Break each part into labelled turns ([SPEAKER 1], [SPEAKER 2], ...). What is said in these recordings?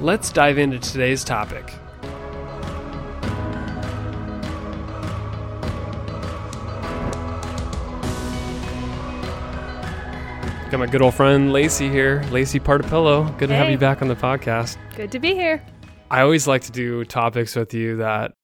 [SPEAKER 1] Let's dive into today's topic. Got my good old friend Lacey here, Lacey Partapillo. Good to have you back on the podcast.
[SPEAKER 2] Good to be here.
[SPEAKER 1] I always like to do topics with you that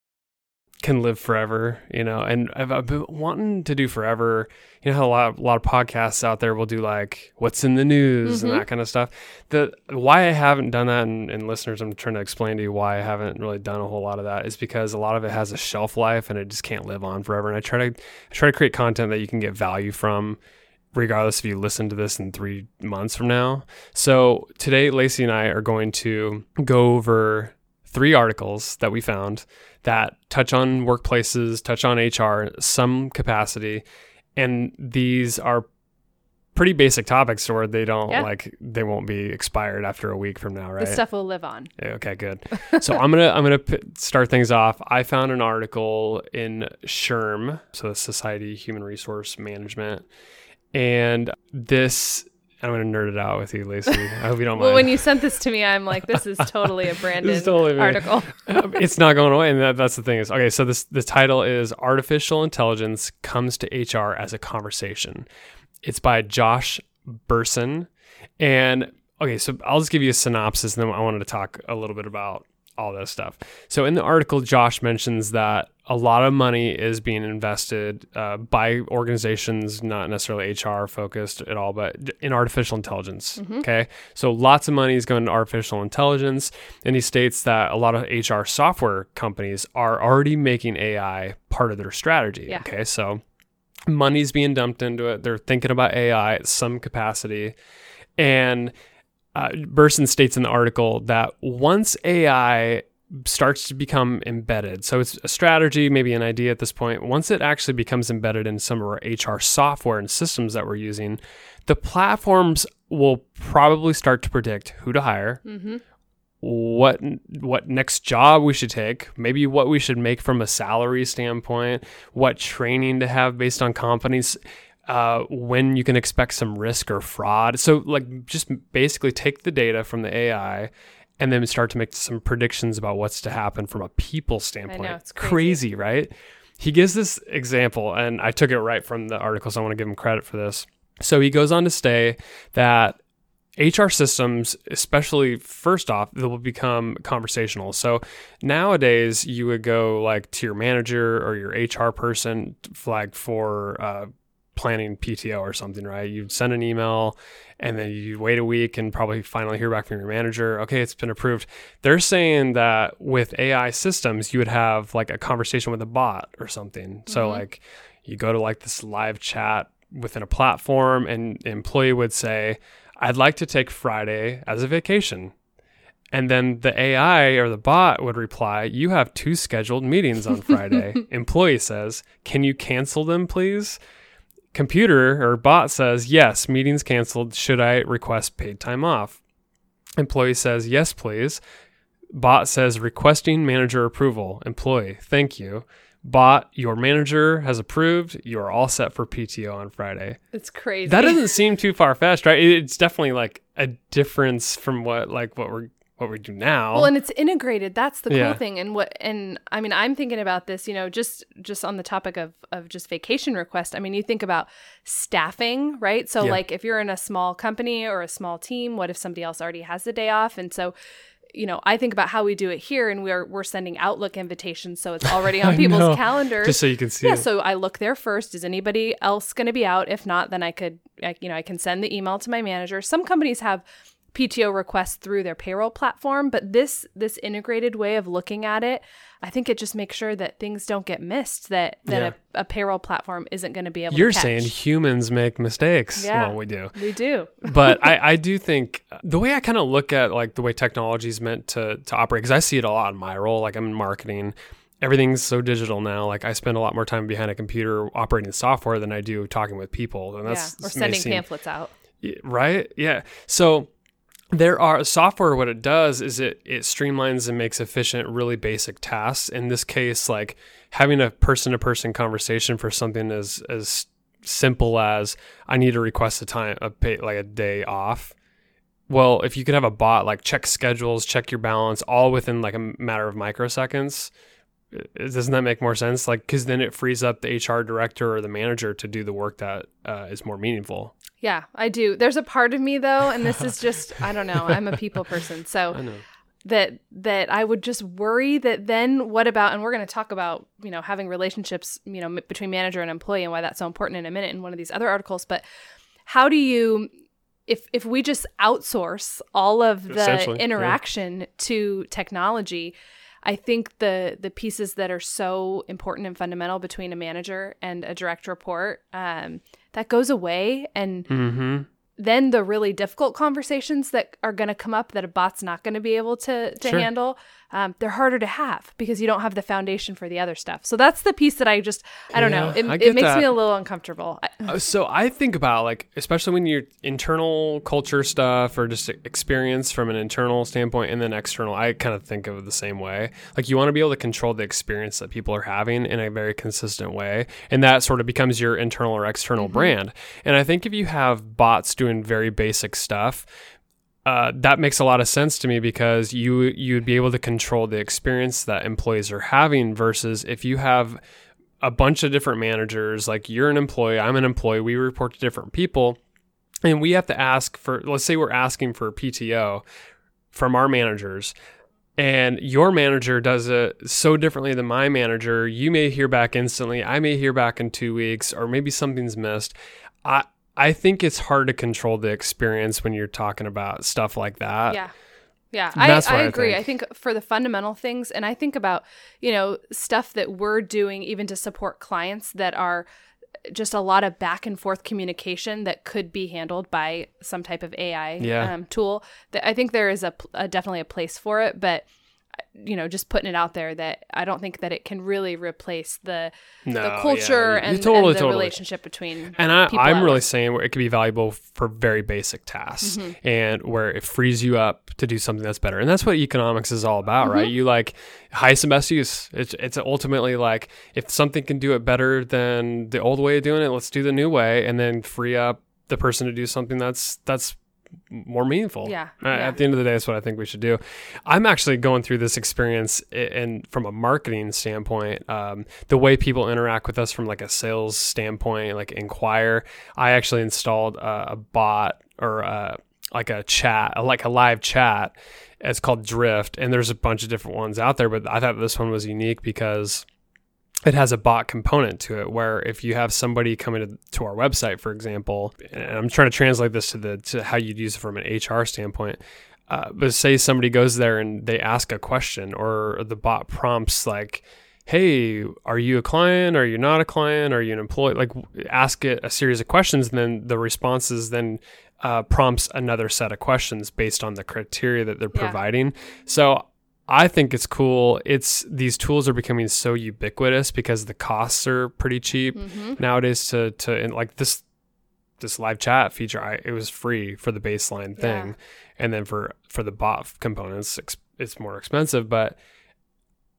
[SPEAKER 1] can live forever, you know, and I've, I've been wanting to do forever. You know how a lot, a lot of podcasts out there will do like what's in the news
[SPEAKER 2] Mhm.
[SPEAKER 1] and that kind of stuff. The why I haven't done that, and, and listeners, I'm trying to explain to you why I haven't really done a whole lot of that is because a lot of it has a shelf life and it just can't live on forever. And I try to I try to create content that you can get value from. Regardless if you listen to this in three months from now. So, today, Lacey and I are going to go over three articles that we found that touch on workplaces, touch on HR, some capacity, and these are pretty basic topics where they don't
[SPEAKER 2] Yeah.
[SPEAKER 1] like they won't be expired after a week from now, right?
[SPEAKER 2] The stuff will live on.
[SPEAKER 1] Okay, good. So I'm gonna I'm gonna p- start things off. I found an article in SHRM, so the Society Human Resource Management, and this I'm gonna nerd it out with you, Lacey. I hope you don't
[SPEAKER 2] Well,
[SPEAKER 1] mind.
[SPEAKER 2] when you sent this to me, I'm like, this is totally a Brandon
[SPEAKER 1] totally
[SPEAKER 2] article.
[SPEAKER 1] It's not going away, and that, that's the thing is okay. So this the title is "Artificial Intelligence Comes to HR as a Conversation." It's by Josh Bersin, and okay, so I'll just give you a synopsis, and then I wanted to talk a little bit about all this stuff. So in the article, Josh mentions that a lot of money is being invested uh, by organizations, not necessarily HR focused at all, but in artificial intelligence. Okay. So lots of money is going to artificial intelligence. And he states that a lot of HR software companies are already making AI part of their strategy.
[SPEAKER 2] Yeah.
[SPEAKER 1] Okay. So money's being dumped into it. They're thinking about AI at some capacity. And uh, Bersin states in the article that once AI starts to become embedded, so it's a strategy, maybe an idea at this point, once it actually becomes embedded in some of our HR software and systems that we're using, the platforms will probably start to predict who to hire,
[SPEAKER 2] hmm
[SPEAKER 1] what what next job we should take, maybe what we should make from a salary standpoint, what training to have based on companies, uh, when you can expect some risk or fraud. So like just basically take the data from the AI and then start to make some predictions about what's to happen from a people standpoint.
[SPEAKER 2] it's crazy.
[SPEAKER 1] right? He gives this example, and I took it right from the article, so I want to give him credit for this. So he goes on to say that HR systems, especially first off, they will become conversational. So nowadays, you would go like to your manager or your HR person, flag for uh, planning PTO or something, right? You'd send an email and then you wait a week and probably finally hear back from your manager. Okay, it's been approved. They're saying that with AI systems, you would have like a conversation with a bot or something. So,
[SPEAKER 2] Mhm.
[SPEAKER 1] like, you go to like this live chat within a platform, and the employee would say, I'd like to take Friday as a vacation. And then the AI or the bot would reply, You have two scheduled meetings on Friday. Employee says, Can you cancel them, please? Computer or bot says, Yes, meetings canceled. Should I request paid time off? Employee says, Yes, please. Bot says, Requesting manager approval. Employee, thank you. Bot, your manager has approved. You are all set for PTO on Friday.
[SPEAKER 2] It's crazy.
[SPEAKER 1] That doesn't seem too far fetched, right? It's definitely like a difference from what like what we're what we do now.
[SPEAKER 2] well, and it's integrated. That's the cool
[SPEAKER 1] Yeah.
[SPEAKER 2] thing. And what and I mean, I'm thinking about this, you know, just just on the topic of of just vacation request. I mean, you think about staffing, right? So
[SPEAKER 1] Yeah.
[SPEAKER 2] like if you're in a small company or a small team, what if somebody else already has the day off? And so you know, I think about how we do it here, and we're we're sending Outlook invitations, so it's already on people's
[SPEAKER 1] know.
[SPEAKER 2] calendars.
[SPEAKER 1] just so you can see
[SPEAKER 2] yeah
[SPEAKER 1] it.
[SPEAKER 2] so i look there first is anybody else going to be out if not then i could I, you know i can send the email to my manager some companies have PTO requests through their payroll platform, but this this integrated way of looking at it, I think it just makes sure that things don't get missed. That that
[SPEAKER 1] Yeah.
[SPEAKER 2] a, a payroll platform isn't going to be able.
[SPEAKER 1] You're
[SPEAKER 2] to
[SPEAKER 1] saying humans make mistakes.
[SPEAKER 2] Yeah.
[SPEAKER 1] Well, we do.
[SPEAKER 2] we do.
[SPEAKER 1] but I, I do think the way I kind of look at like the way technology is meant to to operate because I see it a lot in my role. Like I'm in marketing, everything's so digital now. Like I spend a lot more time behind a computer operating software than I do talking with people, and that's
[SPEAKER 2] yeah, or sending
[SPEAKER 1] seem-
[SPEAKER 2] pamphlets out.
[SPEAKER 1] Right yeah so there are software what it does is it it streamlines and makes efficient really basic tasks. In this case like having a person to person conversation for something as as simple as i need to request a time a pay like a day off. Well if you could have a bot like check schedules check your balance all within like a matter of microseconds doesn't that make more sense like because then it frees up the hr director or the manager to do the work that uh, is more meaningful
[SPEAKER 2] Yeah, I do. There's a part of me though, and this is just I don't know. I'm a people person, so
[SPEAKER 1] i know
[SPEAKER 2] that that I would just worry that then what about and we're going to talk about you know having relationships you know m- between manager and employee and why that's so important in a minute in one of these other articles but how do you if if we just outsource all of the
[SPEAKER 1] yeah.
[SPEAKER 2] interaction to technology I think the the pieces that are so important and fundamental between a manager and a direct report um, that goes away and
[SPEAKER 1] mm-hmm
[SPEAKER 2] then the really difficult conversations that are going to come up that a bot's not going to be able to to
[SPEAKER 1] Sure.
[SPEAKER 2] handle um, they're harder to have because you don't have the foundation for the other stuff so that's the piece that i just i don't know, it, it makes me a little uncomfortable
[SPEAKER 1] Uh, so I think about like, especially when you're internal culture stuff or just experience from an internal standpoint and then external, I kind of think of it the same way. Like you want to be able to control the experience that people are having in a very consistent way. And that sort of becomes your internal or external brand. And I think if you have bots doing very basic stuff, uh, that makes a lot of sense to me because you you'd be able to control the experience that employees are having versus if you have a bunch of different managers like you're an employee i'm an employee we report to different people. And we have to ask for let's say we're asking for pto from our managers and your manager does it so differently than my manager. You may hear back instantly. I may hear back in two weeks or maybe something's missed. I i think it's hard to control the experience when you're talking about stuff like that
[SPEAKER 2] yeah yeah I, I
[SPEAKER 1] I
[SPEAKER 2] agree i
[SPEAKER 1] think.
[SPEAKER 2] think for the fundamental things and i think about you know stuff that we're doing even to support clients that are just a lot of back and forth communication that could be handled by some type of AI
[SPEAKER 1] Yeah.
[SPEAKER 2] um, tool. That I think there is a, a definitely a place for it, but you know, just putting it out there that I don't think that it can really replace the
[SPEAKER 1] No,
[SPEAKER 2] the culture
[SPEAKER 1] You-
[SPEAKER 2] and,
[SPEAKER 1] totally,
[SPEAKER 2] and the
[SPEAKER 1] totally.
[SPEAKER 2] relationship between
[SPEAKER 1] And I, I'm really saying where it could be valuable for very basic tasks
[SPEAKER 2] Mm-hmm.
[SPEAKER 1] and where it frees you up to do something that's better. And that's what economics is all about, right?
[SPEAKER 2] Mm-hmm.
[SPEAKER 1] You like highest and best use. It's, it's ultimately like if something can do it better than the old way of doing it, let's do the new way and then free up the person to do something that's, that's more meaningful.
[SPEAKER 2] Yeah,
[SPEAKER 1] Uh,
[SPEAKER 2] yeah.
[SPEAKER 1] At the end of the day, that's what I think we should do. I'm actually going through this experience, and from a marketing standpoint, um, the way people interact with us from like a sales standpoint, like inquire. I actually installed a, a bot or uh like a chat, like a live chat. It's called Drift, and there's a bunch of different ones out there, but I thought this one was unique because it has a bot component to it where if you have somebody coming to, to our website for example and i'm trying to translate this to the to how you'd use it from an hr standpoint uh, but say somebody goes there and they ask a question or the bot prompts like hey are you a client? Are you not a client? Are you an employee? Like ask it a series of questions and then the responses then uh, prompts another set of questions based on the criteria that they're
[SPEAKER 2] Yeah.
[SPEAKER 1] providing. So I think it's cool. It's these tools are becoming so ubiquitous because the costs are pretty cheap
[SPEAKER 2] Mhm.
[SPEAKER 1] nowadays to to and like this this live chat feature I, it was free for the baseline thing
[SPEAKER 2] Yeah.
[SPEAKER 1] and then for for the bot components it's, it's more expensive but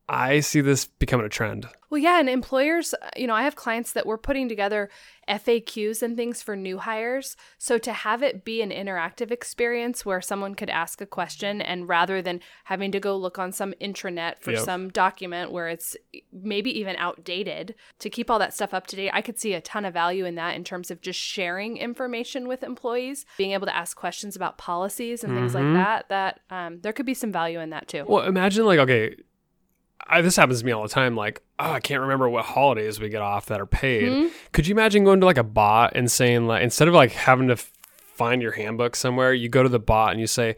[SPEAKER 1] I see this becoming a trend.
[SPEAKER 2] Well, yeah, and employers, uh, you know, I have clients that we're putting together FAQs and things for new hires. So to have it be an interactive experience where someone could ask a question and rather than having to go look on some intranet for
[SPEAKER 1] Yep.
[SPEAKER 2] some document where it's maybe even outdated, to keep all that stuff up to date, I could see a ton of value in that in terms of just sharing information with employees, being able to ask questions about policies and things like
[SPEAKER 1] Mhm.
[SPEAKER 2] that. That um, there could be some value in that too.
[SPEAKER 1] Well, imagine like okay, I, this happens to me all the time. Like, oh, I can't remember what holidays we get off that are paid.
[SPEAKER 2] Mhm.
[SPEAKER 1] Could you imagine going to like a bot and saying like instead of like having to f- find your handbook somewhere, you go to the bot and you say,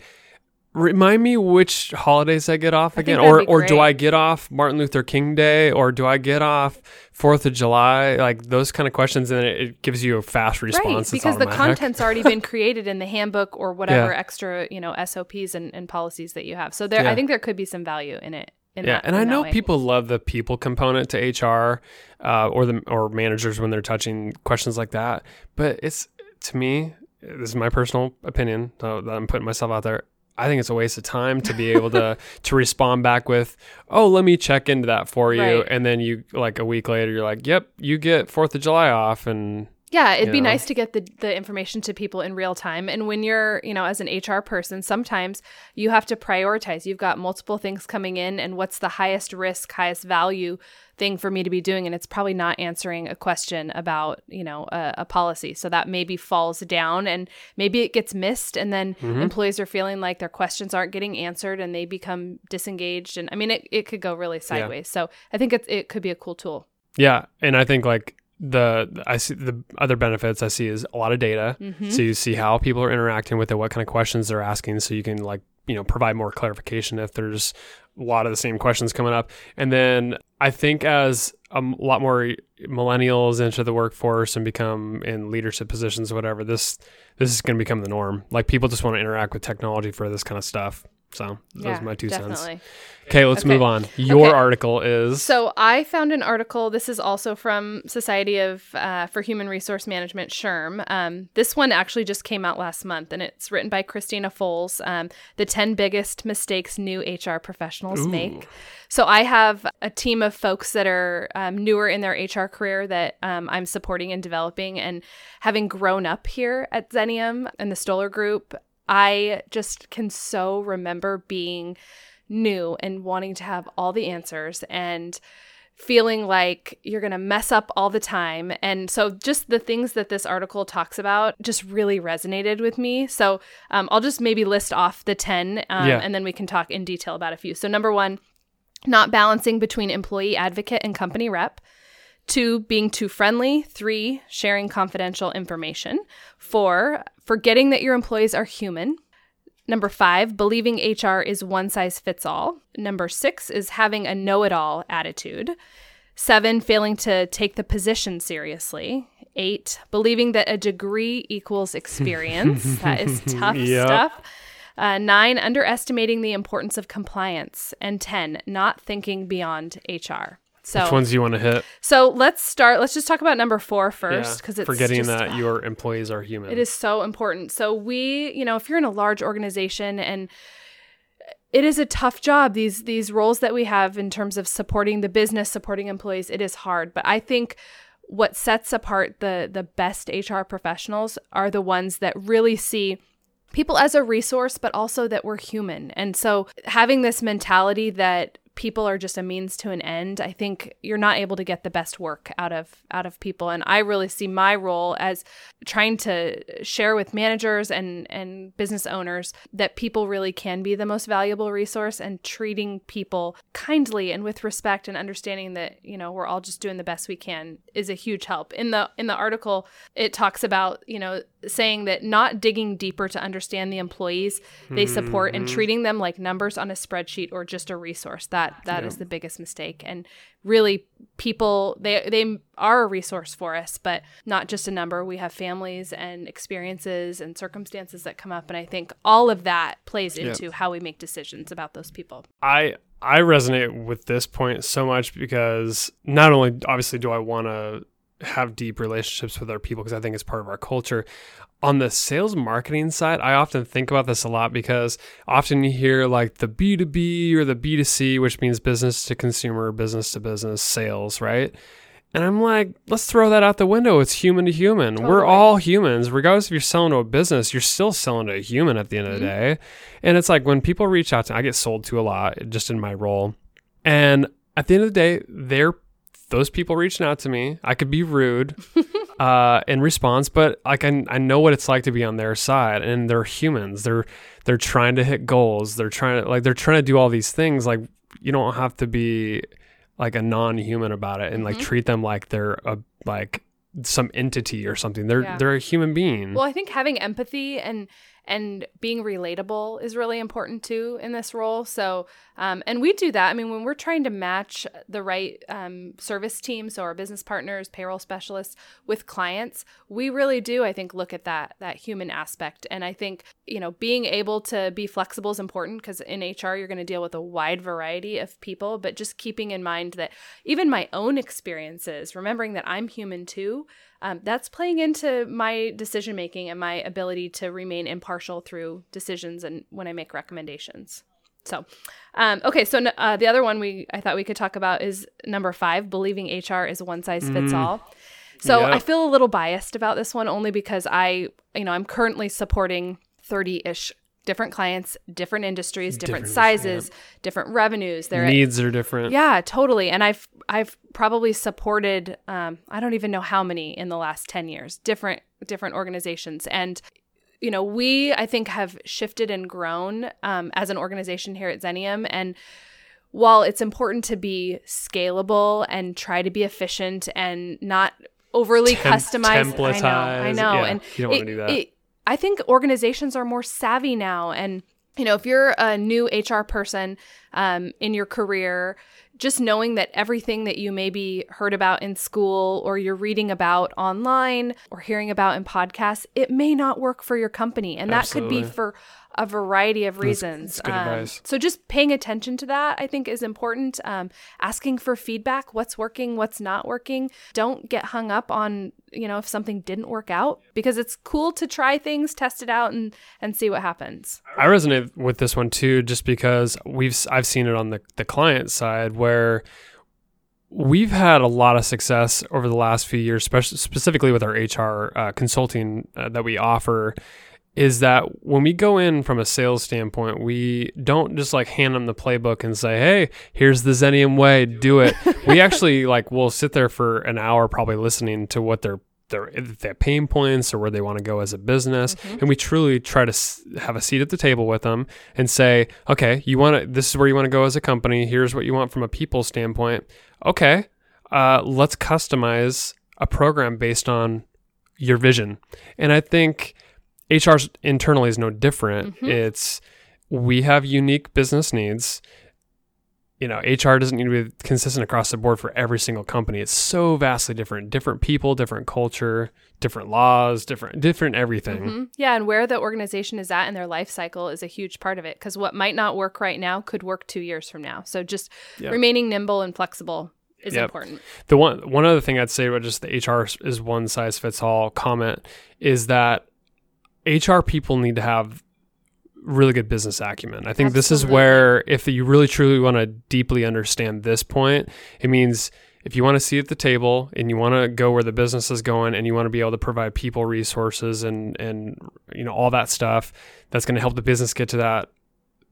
[SPEAKER 1] Remind me which holidays I get off
[SPEAKER 2] I
[SPEAKER 1] again, or or do. I get off Martin Luther King Day, or do I get off Fourth of July? Like those kind of questions, and it, it gives you a fast response.
[SPEAKER 2] Right, because the content's already been created in the handbook or whatever
[SPEAKER 1] Yeah.
[SPEAKER 2] extra, you know, SOPs and, and policies that you have. So there,
[SPEAKER 1] Yeah.
[SPEAKER 2] I think there could be some value in it.
[SPEAKER 1] Yeah,
[SPEAKER 2] that,
[SPEAKER 1] and I know
[SPEAKER 2] way.
[SPEAKER 1] people love the people component to HR, uh, or the or managers when they're touching questions like that. But it's to me, this is my personal opinion. So that I'm putting myself out there. I think it's a waste of time to be able to to respond back with, "Oh, let me check into that for you,"
[SPEAKER 2] Right.
[SPEAKER 1] and then you like a week later, you're like, "Yep, you get Fourth of July off," and
[SPEAKER 2] Yeah, it'd be
[SPEAKER 1] know?
[SPEAKER 2] nice to get the, the information to people in real time. And when you're, you know, as an HR person, sometimes you have to prioritize. You've got multiple things coming in, and what's the highest risk, highest value thing for me to be doing? And it's probably not answering a question about, you know, a, a policy. So that maybe falls down and maybe it gets missed. And then
[SPEAKER 1] Mm-hmm.
[SPEAKER 2] employees are feeling like their questions aren't getting answered and they become disengaged. And I mean, it, it could go really sideways. So I think it, it could be a cool tool.
[SPEAKER 1] Yeah, and I think like the I see the other benefits I see is a lot of data.
[SPEAKER 2] Mm-hmm.
[SPEAKER 1] So you see how people are interacting with it, what kind of questions they're asking, so you can like you know provide more clarification if there's a lot of the same questions coming up. And then I think as a lot more millennials enter the workforce and become in leadership positions, or whatever, this this is going to become the norm. Like people just want to interact with technology for this kind of stuff. So those are my two cents. Okay, let's
[SPEAKER 2] Okay.
[SPEAKER 1] move on. Your
[SPEAKER 2] Okay.
[SPEAKER 1] article is
[SPEAKER 2] So I found an article. This is also from Society of uh, for Human Resource Management, SHRM. Um, this one actually just came out last month, and it's written by Christina Foles. Um, the ten biggest mistakes new HR professionals
[SPEAKER 1] Ooh.
[SPEAKER 2] make. So I have a team of folks that are um, newer in their HR career that um, I'm supporting and developing, and having grown up here at Xenium and the Stoller Group, I just can so remember being new and wanting to have all the answers and feeling like you're going to mess up all the time. And so, just the things that this article talks about just really resonated with me. So, um, I'll just maybe list off the 10 um,
[SPEAKER 1] Yeah.
[SPEAKER 2] and then we can talk in detail about a few. So, number one, not balancing between employee advocate and company rep. Two, being too friendly. Three, sharing confidential information. Four, forgetting that your employees are human. Number five, believing HR is one size fits all. Number six is having a know it all attitude. Seven, failing to take the position seriously. Eight, believing that a degree equals experience. that is tough
[SPEAKER 1] Yep.
[SPEAKER 2] stuff. Uh, nine, underestimating the importance of compliance. And 10, not thinking beyond HR. So,
[SPEAKER 1] which ones do you want to hit?
[SPEAKER 2] so let's start. Let's just talk about number four first,
[SPEAKER 1] Yeah,
[SPEAKER 2] because it's
[SPEAKER 1] forgetting
[SPEAKER 2] just-
[SPEAKER 1] that your employees are human.
[SPEAKER 2] it is so important. So we, you know, if you're in a large organization and it is a tough job these these roles that we have in terms of supporting the business, supporting employees, it is hard, but I think what sets apart the the best HR professionals are the ones that really see people as a resource but also that we're human. And so having this mentality that people are just a means to an end, I think you're not able to get the best work out of out of people. And I really see my role as trying to share with managers and and business owners that people really can be the most valuable resource and treating people kindly and with respect and understanding that, you know, we're all just doing the best we can is a huge help. In the in the article it talks about, you know, saying that not digging deeper to understand the employees they support and mm-hmm. treating them like numbers on a spreadsheet or just a resource. That that is the biggest mistake. And really people they they are a resource for us, but not just a number. We have families and experiences and circumstances that come up and I think all of that plays into how we make decisions about those people.
[SPEAKER 1] I I resonate with this point so much because not only obviously do I want to have deep relationships with our people because I think it's part of our culture. On the sales marketing side, I often think about this a lot because often you hear like the B2B or the B2C, which means business to consumer, business to business sales, right? And I'm like, let's throw that out the window. It's human to human. We're all humans. Regardless if you're selling to a business, you're still selling to a human at the end of the mm-hmm. day. And it's like when people reach out to me, I get sold to a lot just in my role. And at the end of the day, they're those people reaching out to me. I could be rude uh, in response, but like I, I know what it's like to be on their side, and they're humans. They're they're trying to hit goals. They're trying to like they're trying to do all these things. Like you don't have to be like a non-human about it and like treat them like they're a like some entity or something. They're
[SPEAKER 2] Yeah.
[SPEAKER 1] they're a human being.
[SPEAKER 2] Well, I think having empathy and and being relatable is really important too in this role. So, um, and we do that. I mean, when we're trying to match the right um, service team, so our business partners, payroll specialists, with clients, we really do. I think look at that that human aspect, and I think you know being able to be flexible is important because in HR you're going to deal with a wide variety of people, but just keeping in mind that even my own experiences, remembering that I'm human too um, that's playing into my decision making and my ability to remain impartial through decisions and when I make recommendations. So, um, okay, so uh, the other one we I thought we could talk about is number five: believing HR is one size fits all. So
[SPEAKER 1] Yep.
[SPEAKER 2] I feel a little biased about this one only because I, you know, I'm currently supporting thirty ish different clients, different industries, different,
[SPEAKER 1] Different,
[SPEAKER 2] sizes, different revenues. They're at
[SPEAKER 1] Needs are different.
[SPEAKER 2] yeah, totally. And I've I've probably supported um, I don't even know how many in the last ten years, different different organizations, and you know we I think have shifted and grown um, as an organization here at Xenium, and while it's important to be scalable and try to be efficient and not overly
[SPEAKER 1] Tem-
[SPEAKER 2] customized, I know, I know,
[SPEAKER 1] Yeah,
[SPEAKER 2] and
[SPEAKER 1] you don't wanna do that.
[SPEAKER 2] it- I think organizations are more savvy now, and you know, if you're a new HR person um, in your career, just knowing that everything that you maybe heard about in school or you're reading about online or hearing about in podcasts, it may not work for your company. And that could be for a variety of reasons.
[SPEAKER 1] that's good
[SPEAKER 2] Um. So just paying attention to that, I think, is important. Um, asking for feedback, what's working, what's not working. Don't get hung up on, you know, if something didn't work out because it's cool to try things, test it out, and and see what happens.
[SPEAKER 1] I resonate with this one too, just because we've I've seen it on the the client side where we've had a lot of success over the last few years, especially specifically with our HR uh, consulting uh, that we offer. Is that when we go in from a sales standpoint, we don't just like hand them the playbook and say, "Hey, here's the Xenium way, do it." we actually like we'll sit there for an hour, probably listening to what their their their pain points or where they want to go as a business, and we truly try to s- have a seat at the table with them and say, "Okay, you want to. This is where you want to go as a company. Here's what you want from a people standpoint. Okay, uh, let's customize a program based on your vision." And I think HR internally is no different. It's we have unique business needs. You know, HR doesn't need to be consistent across the board for every single company. It's so vastly different. Different people, different culture, different laws, different different everything.
[SPEAKER 2] Mhm. Yeah, and where the organization is at in their life cycle is a huge part of it because what might not work right now could work two years from now. So just
[SPEAKER 1] Yep.
[SPEAKER 2] remaining nimble and flexible is
[SPEAKER 1] Yep.
[SPEAKER 2] important.
[SPEAKER 1] The one one other thing I'd say about just the HR is one size fits all comment is that HR people need to have really good business acumen. I think this is where if you really truly want to deeply understand this point, it means if you want to see at the table and you want to go where the business is going and you want to be able to provide people resources and and you know all that stuff that's going to help the business get to that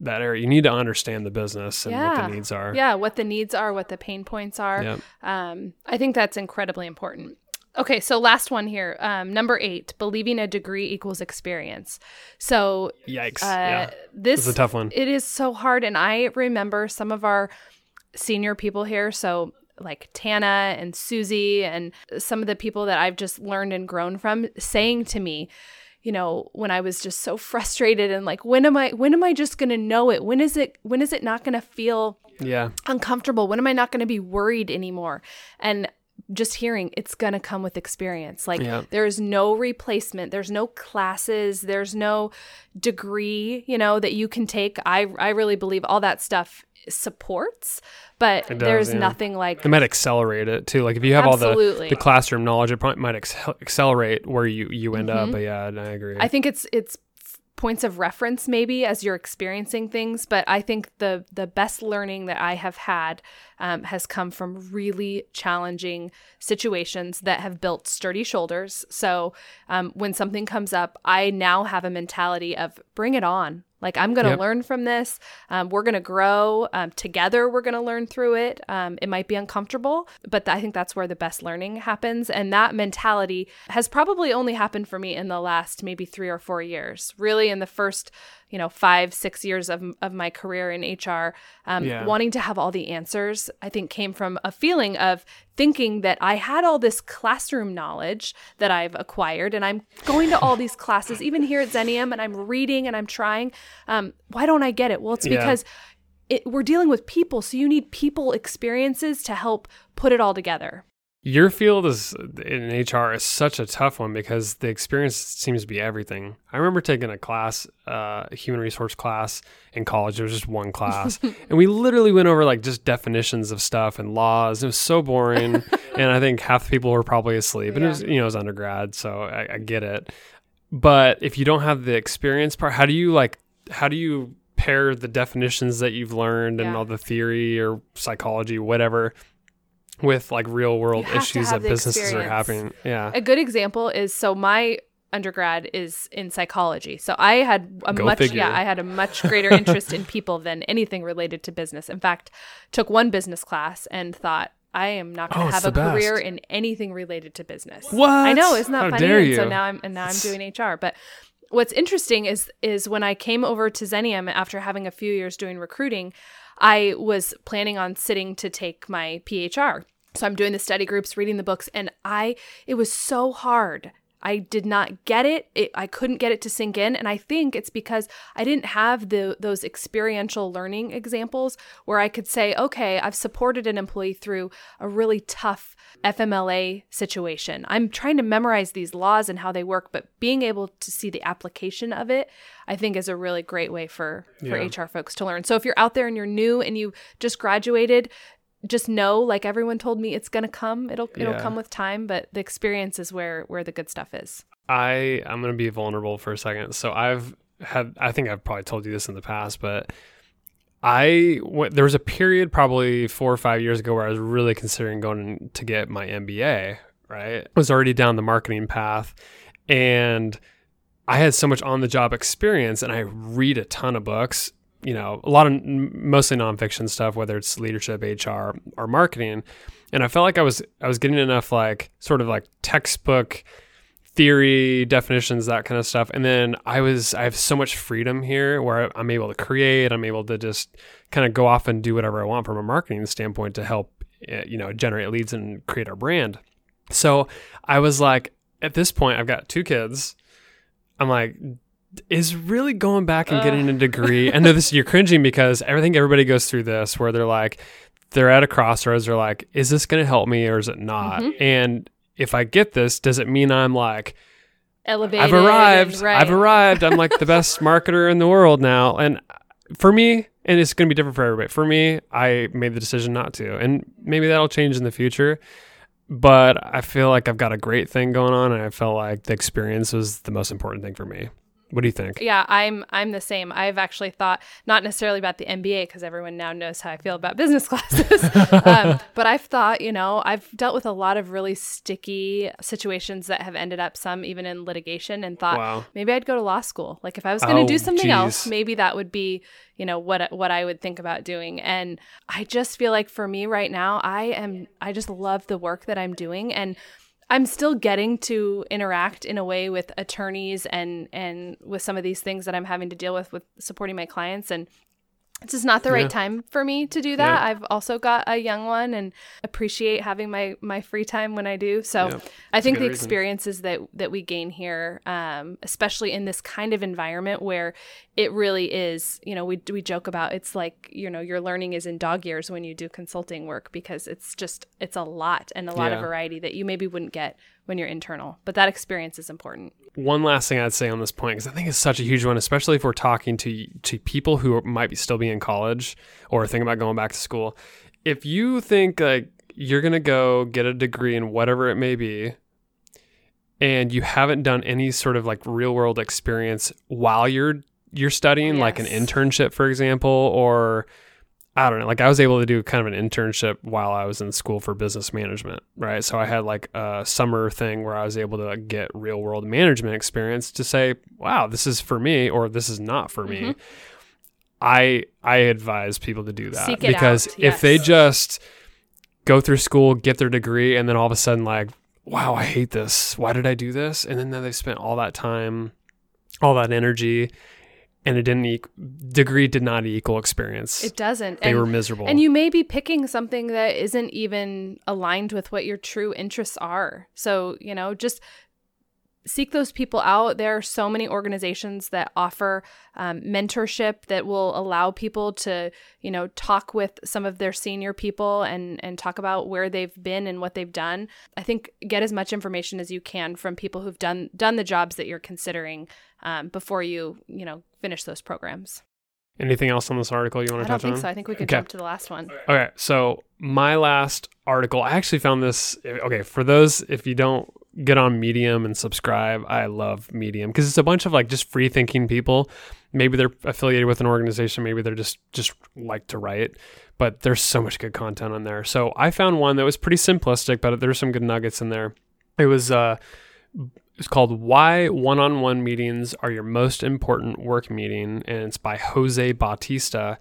[SPEAKER 1] that area. You need to understand the business and what the needs are.
[SPEAKER 2] Yeah, what the needs are, what the pain points are.
[SPEAKER 1] Yep.
[SPEAKER 2] Um, I think that's incredibly important. Okay, so last one here. Um, number eight, believing a degree equals experience. So
[SPEAKER 1] Yikes.
[SPEAKER 2] uh,
[SPEAKER 1] yeah.
[SPEAKER 2] this
[SPEAKER 1] is a tough one.
[SPEAKER 2] It is so hard, and I remember some of our senior people here. So like Tana and Susie and some of the people that I've just learned and grown from saying to me, you know, when I was just so frustrated and like, when am I when am I just gonna know it? When is it when is it not gonna feel
[SPEAKER 1] Yeah.
[SPEAKER 2] uncomfortable? When am I not gonna be worried anymore? And just hearing it's going to come with experience. Like
[SPEAKER 1] Yeah.
[SPEAKER 2] there's no replacement, there's no classes, there's no degree, you know, that you can take. I I really believe all that stuff supports, but
[SPEAKER 1] does,
[SPEAKER 2] there's
[SPEAKER 1] yeah.
[SPEAKER 2] nothing like
[SPEAKER 1] It might accelerate it too. Like if you have all the, the classroom knowledge, it probably might accelerate where you, you end up. But yeah, I agree.
[SPEAKER 2] Mm-hmm. I think it's it's points of reference maybe as you're experiencing things, but I think the the best learning that I have had um, has come from really challenging situations that have built sturdy shoulders. So um, when something comes up, I now have a mentality of bring it on. Like I'm going to
[SPEAKER 1] Yep.
[SPEAKER 2] learn from this. Um, we're going to grow um, together. We're going to learn through it. Um, it might be uncomfortable, but I think that's where the best learning happens. And that mentality has probably only happened for me in the last maybe three or four years. Really, in the first, you know, five, six years of, of my career in HR, um,
[SPEAKER 1] Yeah.
[SPEAKER 2] wanting to have all the answers, I think came from a feeling of thinking that I had all this classroom knowledge that I've acquired and I'm going to all these classes, even here at Xenium, and I'm reading and I'm trying. Um, why don't I get it? Well, it's
[SPEAKER 1] Yeah.
[SPEAKER 2] because it, we're dealing with people. So you need people experiences to help put it all together.
[SPEAKER 1] Your field is in HR is such a tough one because the experience seems to be everything. I remember taking a class, uh, a human resource class in college. It was just one class, and we literally went over like just definitions of stuff and laws. It was so boring, and I think half the people were probably asleep. And it was you know it was undergrad, so I, I get it. But if you don't have the experience part, how do you like? How do you pair the definitions that you've learned and
[SPEAKER 2] Yeah.
[SPEAKER 1] all the theory or psychology, whatever, with like real world
[SPEAKER 2] You have to
[SPEAKER 1] issues that businesses are having? Yeah.
[SPEAKER 2] A good example is so my undergrad is in psychology. So I had a
[SPEAKER 1] Go
[SPEAKER 2] much
[SPEAKER 1] figure.
[SPEAKER 2] yeah, I had a much greater interest in people than anything related to business. In fact, took one business class and thought I am not going
[SPEAKER 1] Oh,
[SPEAKER 2] to
[SPEAKER 1] it's
[SPEAKER 2] have a
[SPEAKER 1] the
[SPEAKER 2] career in anything related to business.
[SPEAKER 1] What?
[SPEAKER 2] I know, isn't that
[SPEAKER 1] How
[SPEAKER 2] funny?
[SPEAKER 1] dare
[SPEAKER 2] And so now I'm and now I'm doing HR, but what's interesting is is when I came over to Xenium after having a few years doing recruiting, I was planning on sitting to take my PHR. So I'm doing the study groups, reading the books, and I it was so hard. I did not get it. it. I couldn't get it to sink in, and I think it's because I didn't have the those experiential learning examples where I could say, "Okay, I've supported an employee through a really tough FMLA situation. I'm trying to memorize these laws and how they work, but being able to see the application of it, I think is a really great way for for
[SPEAKER 1] Yeah.
[SPEAKER 2] HR folks to learn. So if you're out there and you're new and you just graduated, just know like everyone told me it's going to come. It'll it'll
[SPEAKER 1] Yeah.
[SPEAKER 2] come with time, but the experience is where where the good stuff is.
[SPEAKER 1] I I'm gonna be vulnerable for a second. So I've had I think I've probably told you this in the past, but I went, there was a period probably four or five years ago where I was really considering going to get my MBA. Right, I was already down the marketing path, and I had so much on the job experience, and I read a ton of books. You know, a lot of mostly nonfiction stuff, whether it's leadership, HR, or marketing. And I felt like I was I was getting enough like sort of like textbook theory definitions that kind of stuff. And then i was i have so much freedom here where i'm able to create i'm able to just kind of go off and do whatever i want from a marketing standpoint to help uh, you know generate leads and create our brand. So i was like at this point i've got two kids. I'm like is really going back and getting a degree i know this you're cringing because i think everybody goes through this where they're like they're at a crossroads they're like is this going to help me or is it not
[SPEAKER 2] Mhm.
[SPEAKER 1] and if I get this, does it mean I'm like
[SPEAKER 2] Elevated.
[SPEAKER 1] I've arrived?
[SPEAKER 2] right.
[SPEAKER 1] I've arrived. I'm like the best marketer in the world now. And for me, and it's going to be different for everybody. For me, I made the decision not to, and maybe that'll change in the future. But I feel like I've got a great thing going on, and I felt like the experience was the most important thing for me. What do you think?
[SPEAKER 2] Yeah, I'm I'm the same. I've actually thought not necessarily about the MBA because everyone now knows how I feel about business classes. um, but I've thought, you know, I've dealt with a lot of really sticky situations that have ended up some even in litigation, and thought
[SPEAKER 1] Wow.
[SPEAKER 2] maybe I'd go to law school. Like if I was going to
[SPEAKER 1] Oh,
[SPEAKER 2] do something else, maybe that would be, you know, what what I would think about doing. And I just feel like for me right now, I am I just love the work that I'm doing and I'm still getting to interact in a way with attorneys and and with some of these things that I'm having to deal with with supporting my clients. And it's is not the
[SPEAKER 1] Yeah.
[SPEAKER 2] right time for me to do that.
[SPEAKER 1] Yeah.
[SPEAKER 2] I've also got a young one and appreciate having my my free time when I do. So
[SPEAKER 1] Yeah.
[SPEAKER 2] I think the
[SPEAKER 1] reason.
[SPEAKER 2] experiences that that we gain here, um, especially in this kind of environment where it really is, you know, we we joke about it's like you know your learning is in dog years when you do consulting work because it's just it's a lot and a lot of variety that you maybe wouldn't get when you're internal. But that experience is important.
[SPEAKER 1] One last thing I'd say on this point because I think it's such a huge one, especially if we're talking to to people who might be still be in college or thinking about going back to school. If you think like you're gonna go get a degree in whatever it may be, and you haven't done any sort of like real world experience while you're you're studying, like an internship, for example, or I don't know. Like I was able to do kind of an internship while I was in school for business management, right? So I had like a summer thing where I was able to get real world management experience to say, wow, this is for me or this is not for me.
[SPEAKER 2] Mhm.
[SPEAKER 1] I I advise people to do that because
[SPEAKER 2] out,
[SPEAKER 1] if they just go through school, get their degree, and then all of a sudden like, wow, I hate this. Why did I do this? And then they've spent all that time, all that energy and it didn't e- degree did not equal experience.
[SPEAKER 2] It doesn't.
[SPEAKER 1] they
[SPEAKER 2] and,
[SPEAKER 1] were miserable.
[SPEAKER 2] and you may be picking something that isn't even aligned with what your true interests are. So, you know, just seek those people out. There are so many organizations that offer um, mentorship that will allow people to, you know, talk with some of their senior people and and talk about where they've been and what they've done. I think get as much information as you can from people who've done done the jobs that you're considering um, before you, you know, finish those programs.
[SPEAKER 1] Anything else on this article you want to?
[SPEAKER 2] I
[SPEAKER 1] to
[SPEAKER 2] don't
[SPEAKER 1] touch
[SPEAKER 2] think
[SPEAKER 1] on?
[SPEAKER 2] so. I think we could
[SPEAKER 1] Okay.
[SPEAKER 2] jump to the last one.
[SPEAKER 1] Okay, so my last article, I actually found this. Okay, for those if you don't get on Medium and subscribe, I love Medium because it's a bunch of like just free thinking people. Maybe they're affiliated with an organization, maybe they're just just like to write, but there's so much good content on there. So I found one that was pretty simplistic, but there's some good nuggets in there. It was uh, it's called "Why One-on-One Meetings Are Your Most Important Work Meeting," and it's by Jose Bautista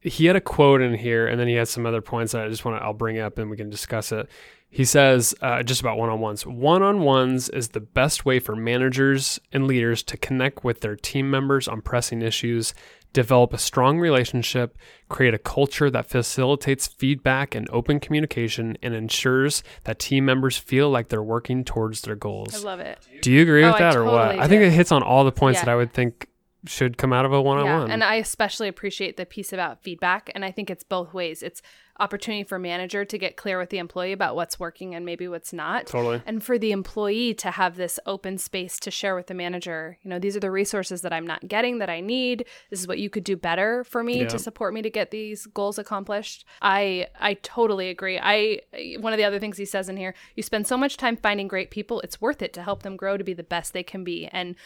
[SPEAKER 1] he had a quote in here and then he had some other points that I just want to I'll bring up and we can discuss it. He says uh, just about one-on-ones. One-on-ones is the best way for managers and leaders to connect with their team members on pressing issues, develop a strong relationship, create a culture that facilitates feedback and open communication and ensures that team members feel like they're working towards their goals.
[SPEAKER 2] I love it.
[SPEAKER 1] Do you agree
[SPEAKER 2] Oh,
[SPEAKER 1] with
[SPEAKER 2] I
[SPEAKER 1] that or what?
[SPEAKER 2] totally
[SPEAKER 1] I think it hits on all the points
[SPEAKER 2] Yeah.
[SPEAKER 1] that I would think should come out of a one-on-one.
[SPEAKER 2] Yeah, and I especially appreciate the piece about feedback, and I think it's both ways. It's opportunity for manager to get clear with the employee about what's working and maybe what's not.
[SPEAKER 1] totally.
[SPEAKER 2] And for the employee to have this open space to share with the manager, you know, these are the resources that I'm not getting that I need. This is what you could do better for me
[SPEAKER 1] Yeah.
[SPEAKER 2] to support me to get these goals accomplished. I I totally agree. I one of the other things he says in here, you spend so much time finding great people, it's worth it to help them grow to be the best they can be. And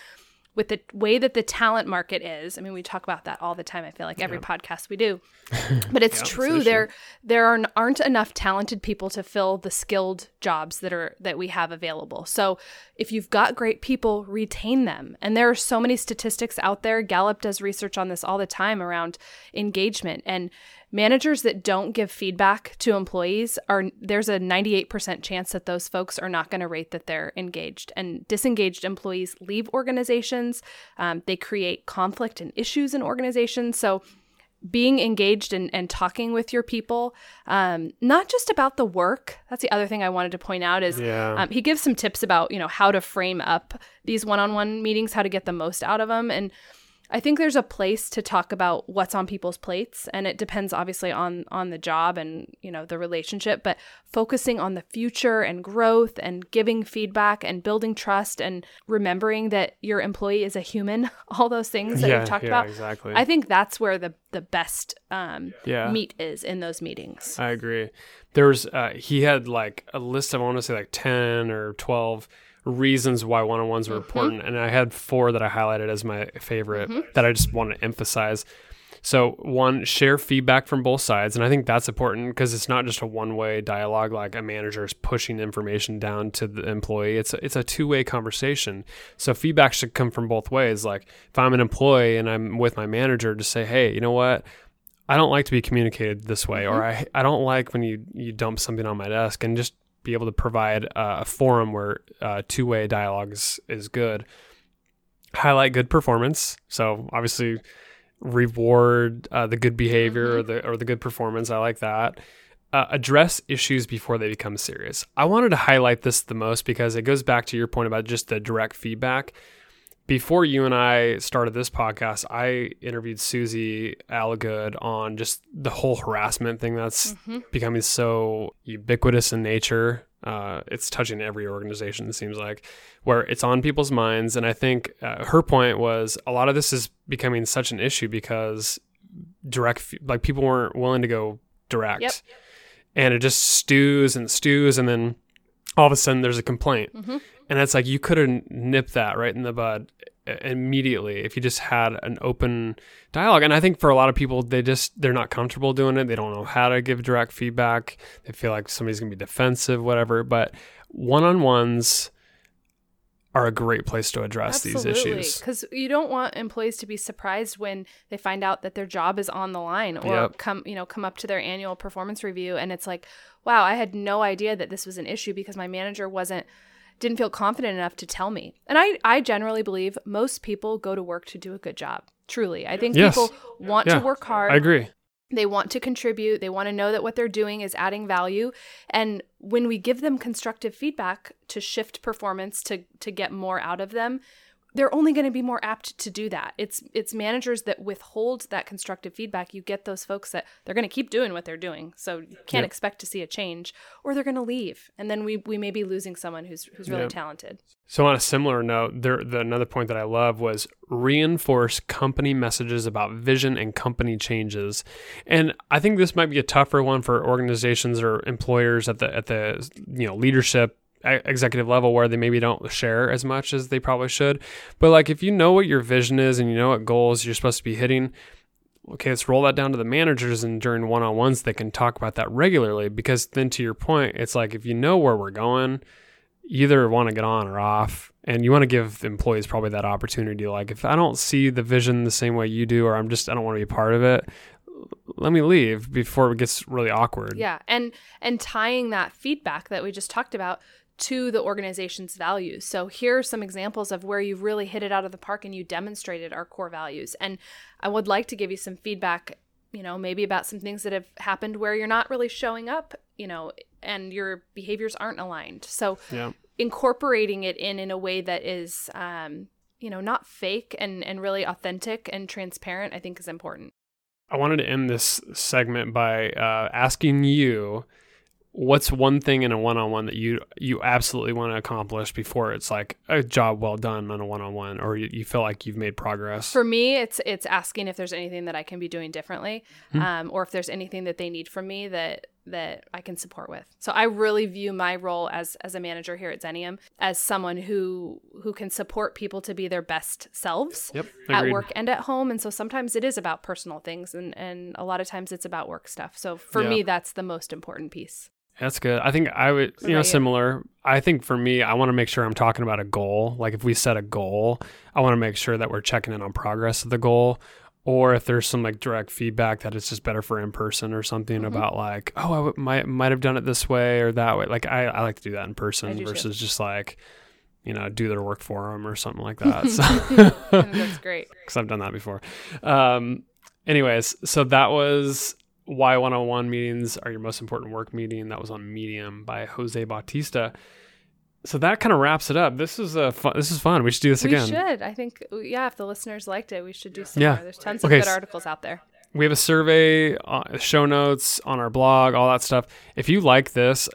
[SPEAKER 2] with the way that the talent market is, I mean, we talk about that all the time. I feel like every podcast we do, but it's
[SPEAKER 1] Yeah,
[SPEAKER 2] true.
[SPEAKER 1] it's
[SPEAKER 2] there there are, aren't enough talented people to fill the skilled jobs that are that we have available. So if you've got great people, retain them. And there are so many statistics out there. Gallup does research on this all the time around engagement and managers that don't give feedback to employees are there's a 98% chance that those folks are not going to rate that they're engaged. And disengaged employees leave organizations um, they create conflict and issues in organizations. So being engaged and, and talking with your people um, not just about the work that's the other thing i wanted to point out is
[SPEAKER 1] Yeah.
[SPEAKER 2] um, he gives some tips about you know how to frame up these one-on-one meetings how to get the most out of them and I think there's a place to talk about what's on people's plates and it depends obviously on on the job and you know the relationship but focusing on the future and growth and giving feedback and building trust and remembering that your employee is a human all those things that
[SPEAKER 1] yeah,
[SPEAKER 2] we've talked
[SPEAKER 1] yeah,
[SPEAKER 2] about
[SPEAKER 1] exactly.
[SPEAKER 2] I think that's where the the best um,
[SPEAKER 1] Yeah.
[SPEAKER 2] meat is in those meetings.
[SPEAKER 1] I agree. There was uh, he had like a list of I want to say like ten or twelve reasons why one on ones were mm-hmm. important, and I had four that I highlighted as my favorite mm-hmm. that I just want to emphasize. So one, share feedback from both sides, and I think that's important because it's not just a one way dialogue like a manager is pushing information down to the employee. It's a, it's a two way conversation. So feedback should come from both ways. Like if I'm an employee and I'm with my manager, to say, hey, you know what? I don't like to be communicated this way, or mm-hmm. I, I don't like when you, you dump something on my desk, and just be able to provide uh, a forum where uh, two way dialogue is, is good. Highlight good performance. So obviously, reward uh, the good behavior or the or the good performance. I like that. Uh, address issues before they become serious. I wanted to highlight this the most because it goes back to your point about just the direct feedback before you and I started this podcast, I interviewed Susie Algood on just the whole harassment thing that's becoming so ubiquitous in nature. Uh, it's touching every organization, it seems like, where it's on people's minds. And I think uh, her point was a lot of this is becoming such an issue because direct, like people weren't willing to go direct.
[SPEAKER 2] Yep.
[SPEAKER 1] And it just stews and stews. And then all of a sudden there's a complaint. And it's like you could have nipped that right in the bud immediately if you just had an open dialogue. And I think for a lot of people, they just they're not comfortable doing it. They don't know how to give direct feedback. They feel like somebody's gonna be defensive, whatever. But one on ones are a great place to address these issues.
[SPEAKER 2] Because you don't want employees to be surprised when they find out that their job is on the line or
[SPEAKER 1] Yep.
[SPEAKER 2] come, you know, come up to their annual performance review and it's like, wow, I had no idea that this was an issue because my manager wasn't didn't feel confident enough to tell me. And I I generally believe most people go to work to do a good job. Truly, I think
[SPEAKER 1] Yes.
[SPEAKER 2] people want
[SPEAKER 1] Yeah,
[SPEAKER 2] to work hard.
[SPEAKER 1] I agree.
[SPEAKER 2] They want to contribute. They want to know that what they're doing is adding value. And when we give them constructive feedback to shift performance to to get more out of them, they're only going to be more apt to do that. It's it's managers that withhold that constructive feedback. You get those folks that they're going to keep doing what they're doing. So you can't
[SPEAKER 1] Yep.
[SPEAKER 2] expect to see a change or they're going to leave. And then we we may be losing someone who's who's really
[SPEAKER 1] Yep.
[SPEAKER 2] talented.
[SPEAKER 1] So on a similar note, there the another point that I love was reinforce company messages about vision and company changes. And I think this might be a tougher one for organizations or employers at the at the you know leadership executive level where they maybe don't share as much as they probably should. But like if you know what your vision is and you know what goals you're supposed to be hitting, okay, let's roll that down to the managers and during one-on-ones they can talk about that regularly because then to your point, it's like if you know where we're going, either want to get on or off and you want to give employees probably that opportunity like if i don't see the vision the same way you do or i'm just i don't want to be part of it let me leave before it gets really awkward
[SPEAKER 2] Yeah, and and tying that feedback that we just talked about to the organization's values. So here are some examples of where you've really hit it out of the park and you demonstrated our core values. And I would like to give you some feedback, you know, maybe about some things that have happened where you're not really showing up, you know, and your behaviors aren't aligned. So
[SPEAKER 1] yeah
[SPEAKER 2] incorporating it in in a way that is um you know not fake and and really authentic and transparent i think is important
[SPEAKER 1] i wanted to end this segment by uh, asking you what's one thing in a one-on-one that you you absolutely want to accomplish before it's like a job well done on a one-on-one or you, you feel like you've made progress
[SPEAKER 2] For me, it's it's asking if there's anything that I can be doing differently,
[SPEAKER 1] Hmm.
[SPEAKER 2] um, or if there's anything that they need from me that that I can support with. So I really view my role as as a manager here at Xenium as someone who who can support people to be their best selves
[SPEAKER 1] yep
[SPEAKER 2] at work and at home. And so sometimes it is about personal things, and and a lot of times it's about work stuff. So for
[SPEAKER 1] Yeah.
[SPEAKER 2] me, that's the most important piece.
[SPEAKER 1] That's good. I think I would, you know,
[SPEAKER 2] you?
[SPEAKER 1] similar. I think for me, I want to make sure I'm talking about a goal. Like if we set a goal, I want to make sure that we're checking in on progress of the goal. Or if there's some like direct feedback that it's just better for in person or something
[SPEAKER 2] Mhm.
[SPEAKER 1] about like, oh, I w- might might have done it this way or that way. Like I, I like to do that in person
[SPEAKER 2] do too.
[SPEAKER 1] versus just like, you know, do their work for them or something like that. So
[SPEAKER 2] that's great.
[SPEAKER 1] because I've done that before. Um, anyways, so that was why 101 meetings are your most important work meeting. That was on Medium by Jose Bautista. So that kind of wraps it up. This is a fun, this is fun. We should do this
[SPEAKER 2] We
[SPEAKER 1] again.
[SPEAKER 2] should. I think yeah. If the listeners liked it, we should do some
[SPEAKER 1] Yeah.
[SPEAKER 2] more. There's tons of good articles out there.
[SPEAKER 1] We have a survey, uh, show notes on our blog, all that stuff. If you like this,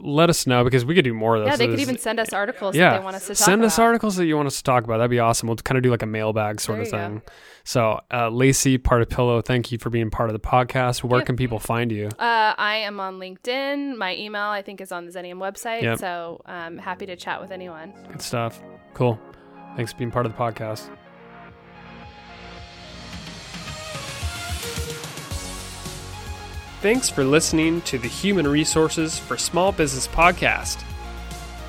[SPEAKER 1] let us know because we could do more of this.
[SPEAKER 2] Yeah, they could even send us articles
[SPEAKER 1] yeah,
[SPEAKER 2] that they want us to talk
[SPEAKER 1] send us
[SPEAKER 2] about.
[SPEAKER 1] articles that you want us to talk about. That'd be awesome. We'll kind of do like a mailbag sort
[SPEAKER 2] There
[SPEAKER 1] of
[SPEAKER 2] you go.
[SPEAKER 1] thing. So, uh, Lacey, part of Pillow, thank you for being part of the podcast. Where can people find you?
[SPEAKER 2] Uh, I am on LinkedIn. My email, I think, is on the Xenium website.
[SPEAKER 1] Yep.
[SPEAKER 2] So I'm happy to chat with anyone.
[SPEAKER 1] Good stuff. Cool. Thanks for being part of the podcast. Thanks for listening to the Human Resources for Small Business podcast.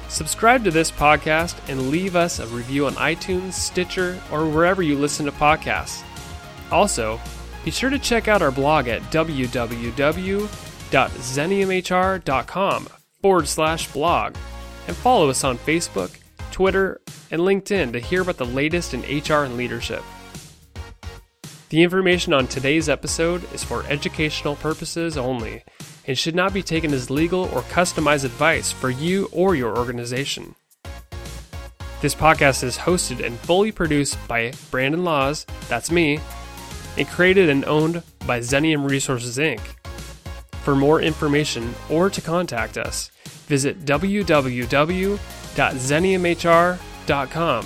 [SPEAKER 1] Subscribe to this podcast and leave us a review on iTunes, Stitcher, or wherever you listen to podcasts. Also, be sure to check out our blog at www.xeniumhr.com forward slash blog and follow us on Facebook, Twitter, and LinkedIn to hear about the latest in HR and leadership. The information on today's episode is for educational purposes only and should not be taken as legal or customized advice for you or your organization. This podcast is hosted and fully produced by Brandon Laws, that's me, and created and owned by Xenium Resources Inc. For more information or to contact us, visit www.xeniumhr.com.